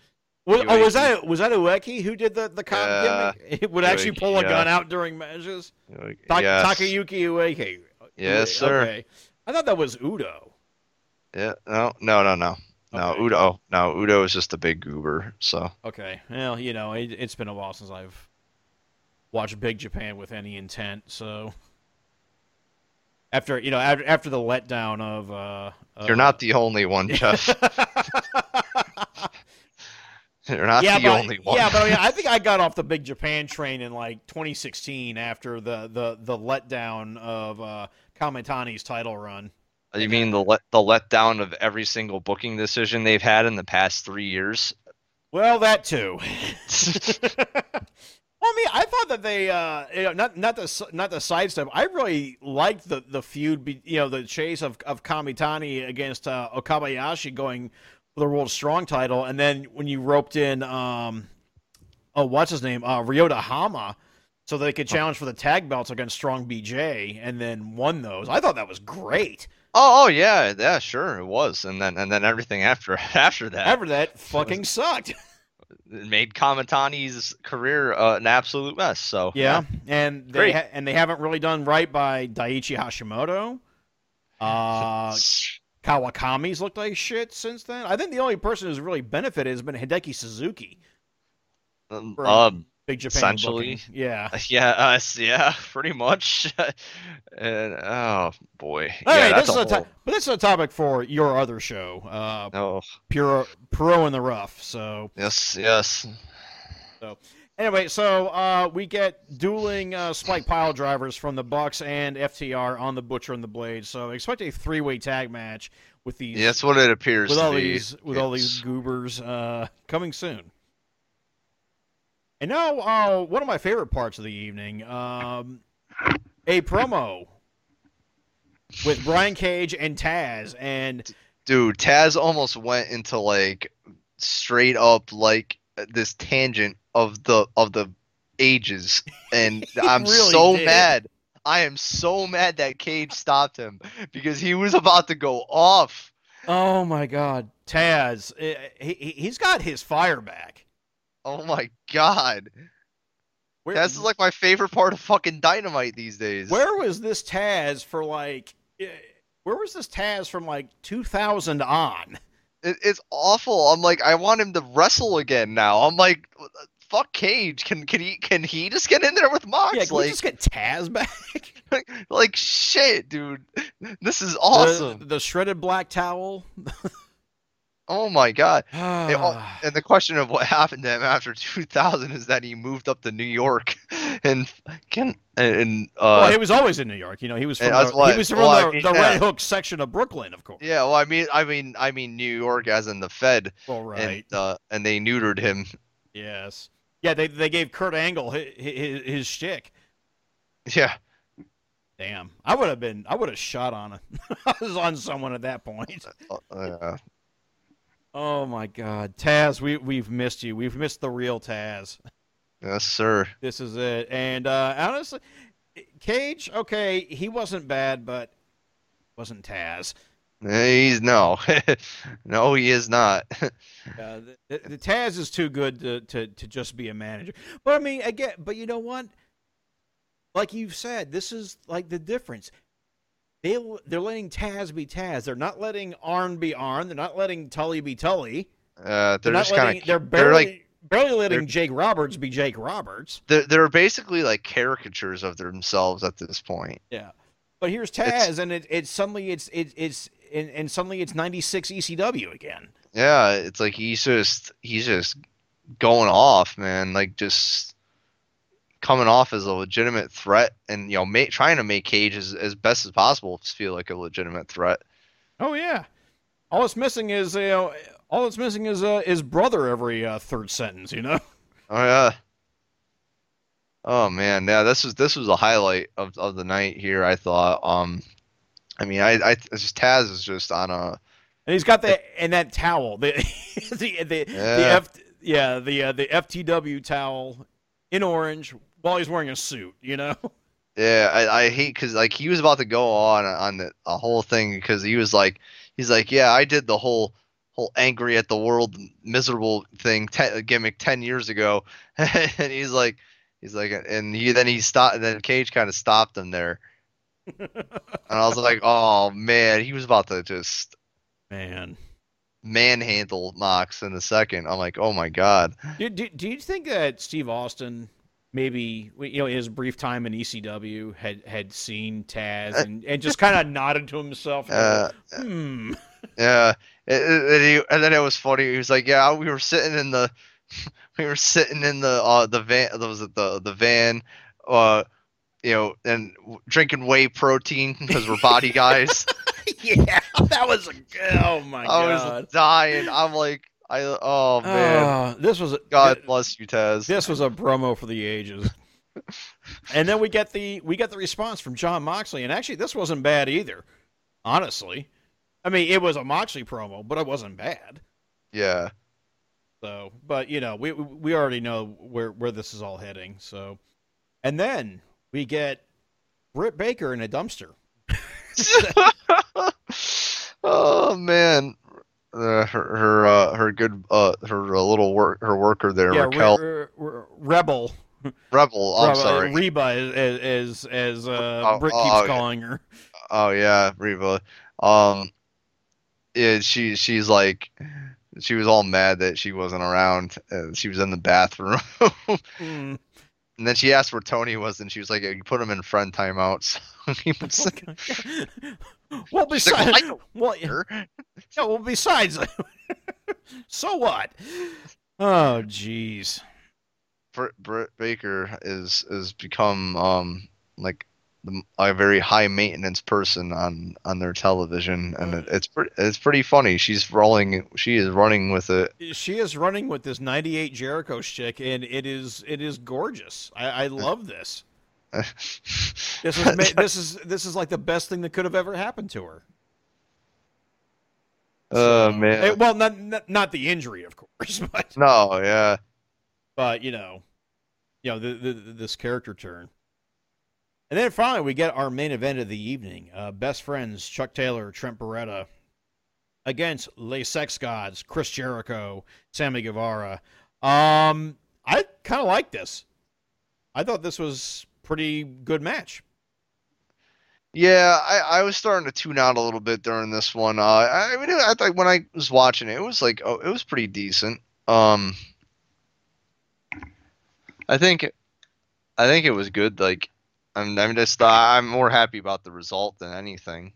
Was, oh, was that was that Ueki who did the the cop Yeah. gimmick? [LAUGHS] He would actually pull a yeah. gun out during matches. Ueki, Ta- yes. Takayuki Ueki. Yes, sir. Okay. I thought that was Udo. Yeah, no, no, no, no, no. Okay. Udo, no, Udo is just a big goober. So Okay. Well, you know, it, it's been a while since I've watched Big Japan with any intent. So after you know after, after the letdown of uh, you're not the only one, Jeff. [LAUGHS] you're not yeah, the but, only one. yeah, but I, mean, I think I got off the Big Japan train in like 2016 after the the the letdown of uh, Kamitani's title run. you mean the let the letdown of every single booking decision they've had in the past three years? Well, that too. [LAUGHS] [LAUGHS] Well, I mean, I thought that they, uh, you know, not not the not the sidestep. I really liked the the feud, be, you know, the chase of of Kamitani against uh, Okabayashi going for the World Strong title, and then when you roped in, um, oh, what's his name, uh, Ryota Hama, so they could challenge for the tag belts against Strong BJ, and then won those. I thought that was great. Oh, oh yeah, yeah, sure it was, and then and then everything after [LAUGHS] after that After that, [LAUGHS] fucking sucked. [LAUGHS] it made Kamitani's career uh, an absolute mess. So Yeah, and they ha- and they haven't really done right by Daiichi Hashimoto. Uh, [LAUGHS] Kawakami's looked like shit since then. I think the only person who's really benefited has been Hideki Suzuki Um, from um, Big Japan. essentially. booking. yeah. [LAUGHS] yeah, uh, yeah, [LAUGHS] pretty much. [LAUGHS] and oh boy, All yeah, right, that's this is a to- but this is a topic for your other show, uh, Oh, Puro Pro in the Rough. So yes, yes. So. Anyway, so uh, we get dueling uh, spike pile drivers from the Bucks and FTR on the Butcher and the Blade. So expect a three way tag match with these Yeah, that's what it appears with to all be. these with all these goobers uh, coming soon. And now, uh, one of my favorite parts of the evening, um, a promo with Brian Cage and Taz, and Dude, Taz almost went into like straight up like this tangent of the of the ages, and [LAUGHS] I'm really so did. mad. I am so mad that Cage stopped him because he was about to go off. oh my God, Taz, eh, he, he- he's got his fire back. Oh my god. Where, Taz is like my favorite part of fucking Dynamite these days. where was this Taz for like? eh, Where was this Taz from like 2000 on? It, it's awful. I'm like, I want him to wrestle again now. I'm like, fuck Cage. Can can he can he just get in there with Mox? Yeah, can like, just get Taz back? [LAUGHS] like shit, dude. This is The- awesome. The, shredded black towel. [LAUGHS] oh my god. [SIGHS] And the question of what happened to him after [LAUGHS] 2000 is that he moved up to New York [LAUGHS] and can and uh well, he was always in New York. You know, he was from the, what- he was from well, I the, mean, the yeah. Red Hook section of Brooklyn, of course. yeah, well I mean I mean I mean New York as in the Fed Well, right. and uh and they neutered him. Yes. Yeah, they they gave Kurt Angle his, his, his shtick. Yeah. Damn, I would have been. I would have shot on it. [LAUGHS] I was on someone at that point. Uh, uh, Oh my God, Taz, we we've missed you. We've missed the real Taz. yes, sir. This is it. And uh, honestly, Cage, okay, he wasn't bad, but wasn't Taz. He's no. [LAUGHS] no, he is not. [LAUGHS] Uh, the, the Taz is too good to, to, to just be a manager. But I mean, again, but you know what? Like you've said, this is like the difference. They they're letting Taz be Taz. They're not letting Arn be Arn. They're not letting Tully be Tully. Uh, they're, They're, just kind of they're they're barely like barely letting Jake Roberts be Jake Roberts. they're, they're basically like caricatures of themselves at this point. Yeah. But here's Taz, It's- and it, it's suddenly it's it, it's and, and suddenly it's 96 ECW again. Yeah, it's like he's just he's just going off, man. Like just coming off as a legitimate threat, and you know, trying to make Cage as, as best as possible feel like a legitimate threat. Oh yeah. All it's missing is you know, all it's missing is uh, his brother every uh, third sentence. You know. [LAUGHS] Oh yeah. Oh man, yeah. This was this was a highlight of, of the night here. I thought. Um, I mean, I I just Taz is just on a And he's got that and that towel. The [LAUGHS] the the, the Yeah. F yeah the uh, the FTW towel in orange while he's wearing a suit. You know. [LAUGHS] Yeah, I, I hate because like he was about to go on on the a whole thing because he was like he's like yeah I did the whole whole angry at the world miserable thing te- gimmick ten years ago [LAUGHS] and he's like he's like and he then he stopped and then Cage kind of stopped him there and I was like [LAUGHS] oh man he was about to just Man. manhandle Mox in a second I'm like oh my god Do, do, do you think that Steve Austin, maybe you know, his brief time in ECW, had had seen Taz and, and just kind of nodded to himself? and Uh, hmm. Yeah, and, he, and then it was funny. He was like, "Yeah, we were sitting in the, [LAUGHS] we were sitting in the uh the van. Was the the van? Uh, you know, and drinking whey protein because we're body guys. [LAUGHS] yeah, that was a. Oh my I god. was dying. I'm like, I oh man, Oh, this was a, God bless you, Taz. This was a promo for the ages. [LAUGHS] and then we get the we get the response from Jon Moxley, and actually this wasn't bad either. Honestly, I mean it was a Moxley promo, but it wasn't bad. Yeah, So, but you know, we we already know where where this is all heading. So, and then we get Britt Baker in a dumpster. [LAUGHS] oh man. Uh, her her uh, her good uh her uh, little work her worker there yeah, Raquel Re- Re- Rebel. Rebel I'm Reba- sorry Reba, as as as uh, Oh, Britt oh, keeps okay. calling her. Oh yeah, Reba. Um, yeah, she she's like, she was all mad that she wasn't around. She was in the bathroom, [LAUGHS] Mm. And then she asked where Tony was, and she was like, "You put him in friend timeouts." [LAUGHS] was [LAUGHS] well, She's like, "Well, well, care." Yeah, well, besides, [LAUGHS] so what? Oh, jeez. Britt, Britt Baker is is become um like a very high maintenance person on on their television, and it, it's pretty it's pretty funny. She's rolling, she is running with it. She is running with this '98 Jericho chick, and it is it is gorgeous. I, I [LAUGHS] love this. This is [LAUGHS] this is this is like the best thing that could have ever happened to her. Oh So- man, eh, well, not, not not the injury, of course, [LAUGHS] but no, yeah. but you know, you know the, the, this character turn. And then finally, we get our main event of the evening: uh, best friends Chuck Taylor, Trent Beretta, against Le Sex Gods, Chris Jericho, Sammy Guevara. Um, I kind of like this. I thought this was pretty good match. Yeah, I, I was starting to tune out a little bit during this one. Uh, I mean, I thought when I was watching it, it was like, oh, it was pretty decent. Um, I think, I think it was good. Like, I'm, I'm just, uh, I'm more happy about the result than anything.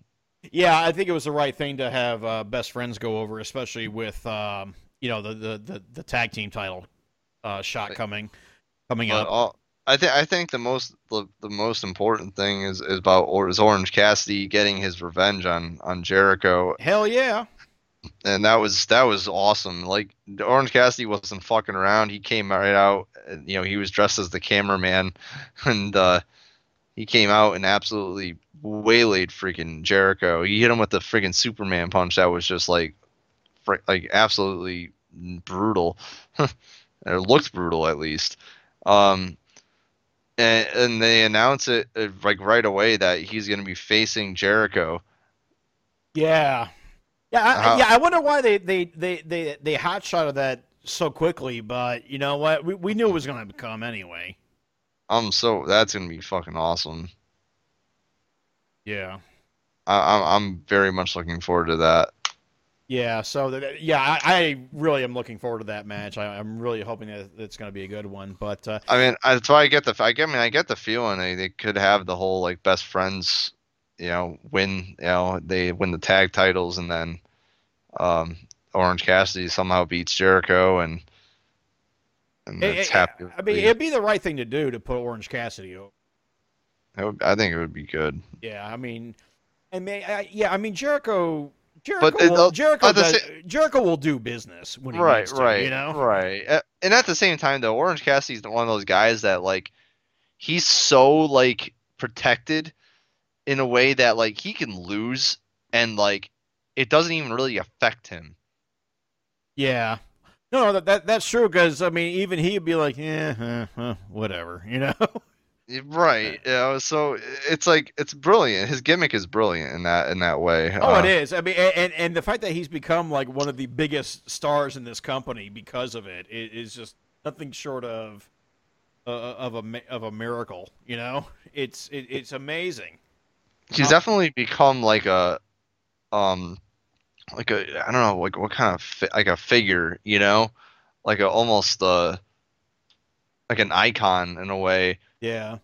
Yeah, I think it was the right thing to have uh, best friends go over, especially with um, you know the, the, the, the tag team title uh, shot coming coming But up. all, I think, I think the most, the, the most important thing is, is about or is Orange Cassidy getting his revenge on, on Jericho. Hell yeah! and that was that was awesome. Like Orange Cassidy wasn't fucking around. He came right out. You know, he was dressed as the cameraman, [LAUGHS] and uh, he came out and absolutely waylaid freaking Jericho. He hit him with the freaking Superman punch. That was just like, fr- like absolutely brutal. [LAUGHS] it looked brutal at least. Um, and, and they announce it uh, like right away that he's going to be facing Jericho. Yeah, yeah, I, How- yeah. I wonder why they they they they they hot shot that so quickly, but you know what? We we knew it was going to come anyway. I'm so that's gonna be fucking awesome. Yeah, I, I'm I'm very much looking forward to that. yeah. So that, yeah, I, I really am looking forward to that match. I, I'm really hoping that it's going to be a good one. But uh, I mean, I- that's why I get the I get I mean I get the feeling they, they could have the whole like best friends, you know, win you know they win the tag titles and then, um, Orange Cassidy somehow beats Jericho and and it- it's it- happy. I mean, it'd be the right thing to do to put Orange Cassidy over. Would- I think it would be good. Yeah, I mean, I mean, I, yeah, I mean Jericho. Jericho, But will, uh, Jericho, does, sa- Jericho will do business when he right, needs to, right, you know. right. And at the same time, though, Orange Cassidy's one of those guys that like he's so like protected in a way that like he can lose and like it doesn't even really affect him. Yeah. No, that, that that's true because I mean, even he'd be like, yeah, uh, uh, whatever, [LAUGHS] you know. Right. You know, so it's like it's brilliant. His gimmick is brilliant in that in that way. oh, Uh, it is. I mean, and and the fact that he's become like one of the biggest stars in this company because of it i- just nothing short of uh, of a of a miracle. You know, it's it, it's amazing. He's definitely become like a um like a I don't know like what kind of fi- like a figure, you know? Like a almost uh like an icon in a way. Yeah.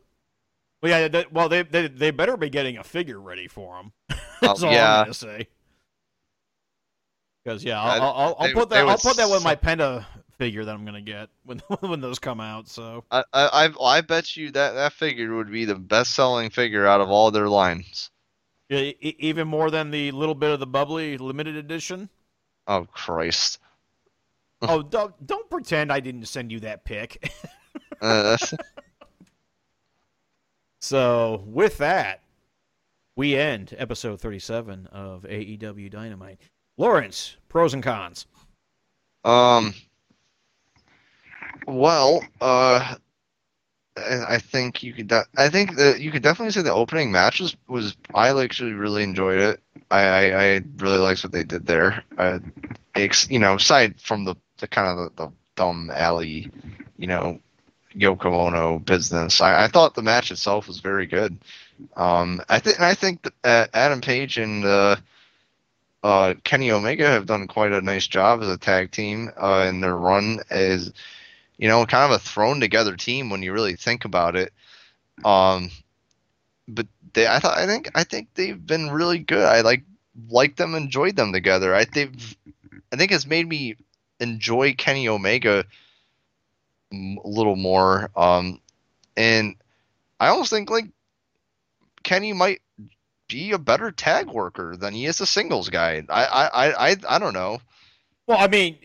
Well, yeah. That, well, they, they they better be getting a figure ready for him. [LAUGHS] That's all yeah. I'm gonna say. Because yeah, I'll, I'll, I'll they- put that. I'll put that with my. Penta figure that I'm gonna get when [LAUGHS] when those come out. So I I I I bet you that that figure would be the best selling figure out of all their lines. Even more than the little bit of the bubbly limited edition. Oh Christ. [LAUGHS] oh, don't don't pretend I didn't send you that pic. Uh, [LAUGHS] [LAUGHS] so with that, we end episode 37 of AEW Dynamite. Lawrence, pros and cons. Um. Well, uh, I think you could. De- I think that you could definitely say the opening match was, was I actually really enjoyed it. I I, I really liked what they did there. Uh, ex, you know, aside from the the kind of the, the dumb alley, you know, Yoko Ono business, I, I thought the match itself was very good. Um, I think I think that, uh, Adam Page and uh, uh, Kenny Omega have done quite a nice job as a tag team uh, in their run as you know kind of a thrown together team when you really think about it. Um, but they, I thought, I think, I think they've been really good. I like like them, enjoyed them together. I they've, I think it's made me enjoy Kenny Omega a little more. Um, and I almost think like Kenny might be a better tag worker than he is a singles guy. I I I I don't know. Well, I mean,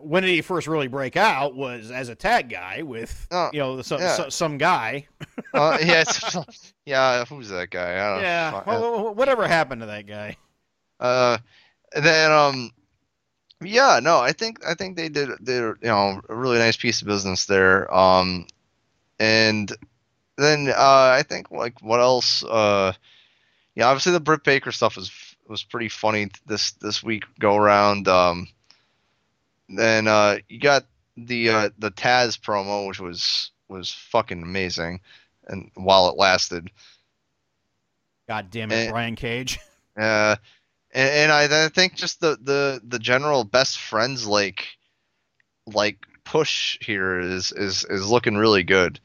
when did he first really break out? Was as a tag guy with Oh, you know some yeah. some, some guy. Uh, [LAUGHS] yeah, [LAUGHS] yeah. Who's that guy? I don't Yeah. Well, whatever happened to that guy? Uh, then um, yeah, no, I think I think they did did you know a really nice piece of business there. Um, and then uh, I think like what else? Uh, yeah, obviously the Britt Baker stuff was was pretty funny this this week go around. Um, then uh, you got the uh, the Taz promo, which was was fucking amazing, and while it lasted. God damn it, Eh. Brian Cage. [LAUGHS] Uh, and, and I, I think just the, the, the general best friends like like push here is is is looking really good.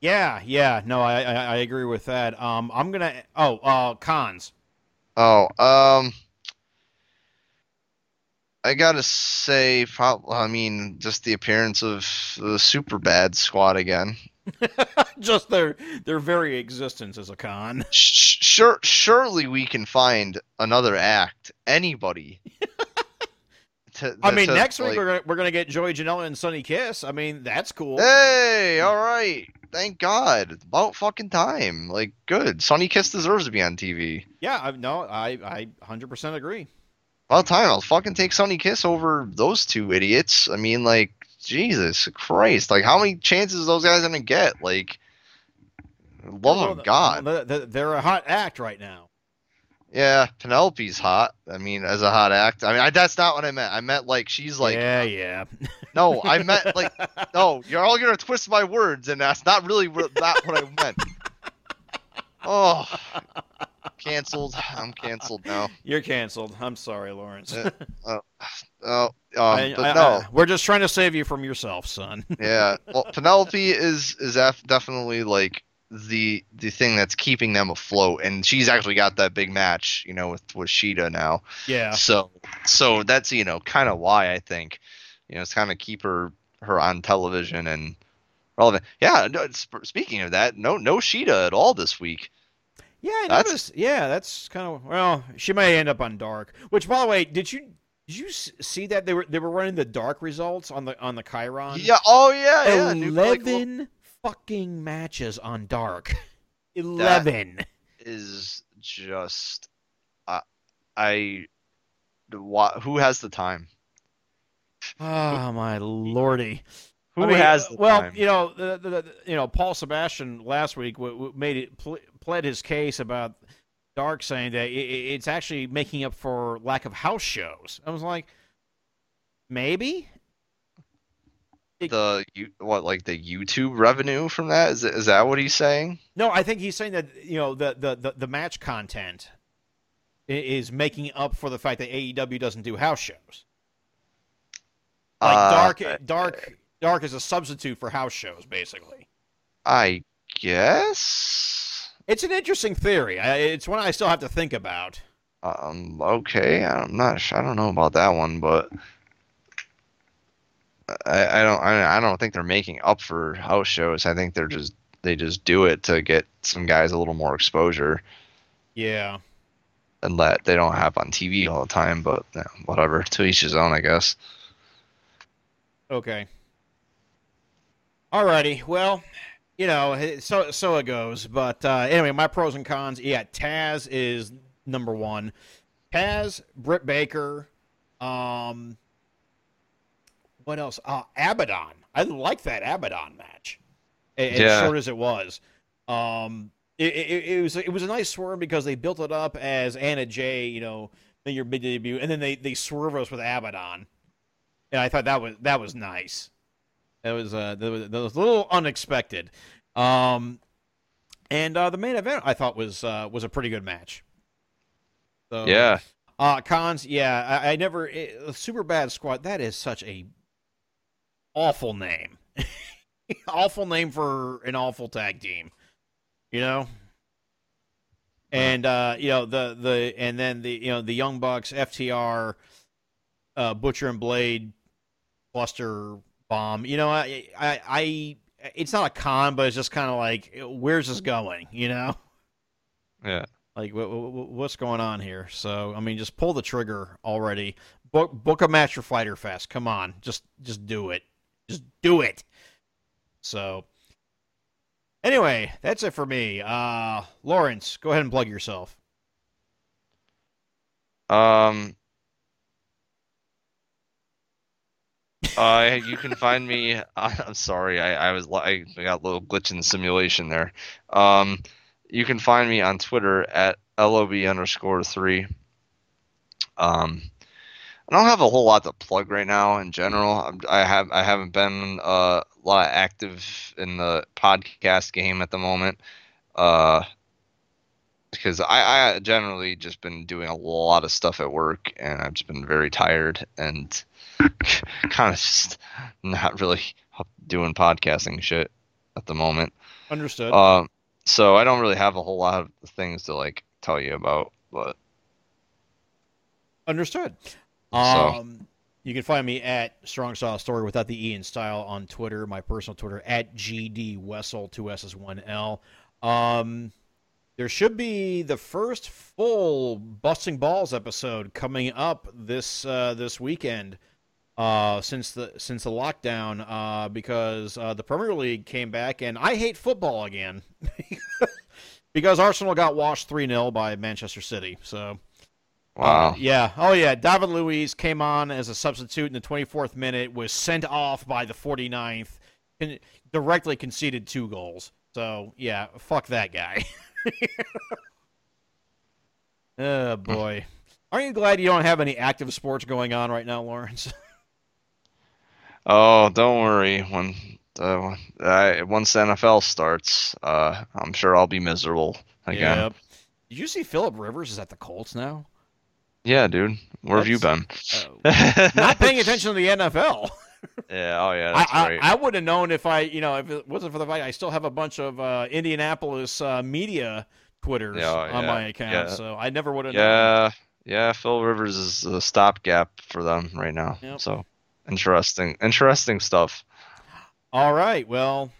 Yeah, yeah. No, I, I I agree with that. Um, I'm gonna. Oh, uh, cons. Oh, um, I gotta say, I mean, just the appearance of the super bad squad again. [LAUGHS] Just their their very existence is a con. Sure, surely we can find another act, anybody. [LAUGHS] to- I mean, to, next week like- we're gonna, we're gonna get Joey Janela and Sonny Kiss. I mean, that's cool. Hey, all right. Thank God. About fucking time. Like, good. Sonny Kiss deserves to be on TV. Yeah, I, no, I I 100% agree. About time. I'll fucking take Sonny Kiss over those two idiots. I mean, like, Jesus Christ. Like, how many chances are those guys gonna get? Like, love Well, of God. well, They're a hot act right now. Yeah, Penelope's hot. I mean, as a hot act. I mean, I, that's not what I meant. I meant like she's like. yeah, uh, yeah. [LAUGHS] No, I meant like. [LAUGHS] No, you're all gonna twist my words, and that's not really what, not what I meant. [LAUGHS] Oh, canceled. I'm canceled now. [LAUGHS] You're canceled. I'm sorry, Lawrence. [LAUGHS] Uh, Oh, um, I- but I- no, I- we're just trying to save you from yourself, son. [LAUGHS] yeah. Well, Penelope is is definitely like the the thing that's keeping them afloat, and she's actually got that big match, you know, with with Shida now. Yeah. So so that's you know kind of why I think, you know, it's kind of keep her her on television and relevant. Yeah. No, speaking of that, no no Shida at all this week. Yeah, I That's- noticed. Yeah, that's kind of well. She may end up on dark. Which, by the way, did you did you see that they were they were running the dark results on the on the chyron? Yeah. Oh yeah. Yeah. New- like, Eleven fucking matches on dark. Eleven. is just I I who has the time? Oh my lordy! Who I mean, has the well, time? you know, the, the, the- you know, Paul Sebastian last week w- w- made it pl- pled his case about Dark, saying that i i- it's actually making up for lack of house shows. I was like, maybe. the you what like the YouTube revenue from that is is that what he's saying? No, I think he's saying that you know the the the, the match content is making up for the fact that AEW doesn't do house shows. Like Uh, Dark, Dark, Dark is a substitute for house shows, basically. I guess. It's an interesting theory. It's one I still have to think about. Um. Okay. I'm not. su- I don't know about that one, but I, I don't. I, I don't think they're making up for house shows. I think they're just they just do it to get some guys a little more exposure Yeah. and that they don't have on TV all the time. But yeah, whatever. To each his own, I guess. Okay. Alrighty. Well, you know, so so it goes. But uh, anyway, my pros and cons. Yeah, Taz is number one. Taz, Britt Baker, um, what else? Uh, Abaddon. I like that Abaddon match. As Yeah. short as it was. Um, it, it, it was it was a nice swerve because they built it up as Anna Jay, you know, then your big debut, and then they they swerve us with Abaddon. And I thought that was that was nice. That was uh that was, that was a little unexpected. Um and uh the main event I thought was uh was a pretty good match. So Yeah. uh cons, yeah, I, I never it, super bad squad, that is such a awful name. [LAUGHS] awful name for an awful tag team. You know? And uh, you know, the the and then the you know, the Young Bucks, FTR, uh, Butcher and Blade, Buster Bomb. You know, I, I, I it's not a con, but it's just kind of like, where's this going? You know, Yeah. like wh- wh- what's going on here? So I mean, just pull the trigger already. Book book a match for Fyter Fest. Come on, just just do it. Just do it. So anyway, that's it for me. Uh, Lawrence, go ahead and plug yourself. Um. Uh, you can find me. [LAUGHS] I'm sorry, I, I was I got a little glitch in the simulation there. Um, you can find me on Twitter at lob underscore three. Um, I don't have a whole lot to plug right now in general. I have I haven't been uh, a lot active in the podcast game at the moment. Uh, because I, I generally just been doing a lot of stuff at work and I've just been very tired and [LAUGHS] kind of just not really doing podcasting shit at the moment. Understood. Um, so I don't really have a whole lot of things to like tell you about, but Understood. So- Um, you can find me at Strong Style Story without the E in style on Twitter. My personal Twitter at GD Wessel, two S's, one L. Um, there should be the first full Busting Balls episode coming up this uh, this weekend. Uh, since the since the lockdown, uh, because uh, the Premier League came back, and I hate football again [LAUGHS] because Arsenal got washed three 0 by Manchester City. So wow. uh, yeah. Oh, yeah. David Luiz came on as a substitute in the 24th minute, was sent off by the 49th, and directly conceded two goals. So, yeah, fuck that guy. [LAUGHS] oh, boy. Aren't you glad you don't have any active sports going on right now, Lawrence? [LAUGHS] Oh, don't worry. When uh, I, once the NFL starts, uh, I'm sure I'll be miserable again. Yep. Did you see Philip Rivers is at the Colts now? Yeah, dude. Where have you been? Uh, [LAUGHS] not paying attention to the NFL. yeah. Oh, yeah. That's I, right. I, I would have known if I, you know, if it wasn't for the fact I still have a bunch of uh, Indianapolis uh, media Twitters Yeah, oh, on my account, yeah. so I never would have known. yeah. Yeah. Phil Rivers is a stopgap for them right now. Yep. So interesting. Interesting stuff. All right, well,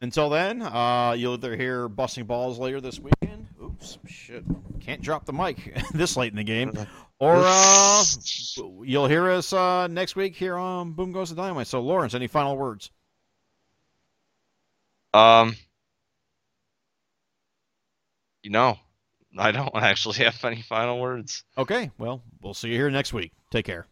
until then, uh, you'll either hear busting balls later this weekend. Oops, shit, can't drop the mic [LAUGHS] this late in the game, or uh, [LAUGHS] you'll hear us uh, next week here on Boom Goes the Dynamite. So, Lawrence, any final words? Um. You know, I don't [LAUGHS] actually have any final words. Okay, well, we'll see you here next week. Take care.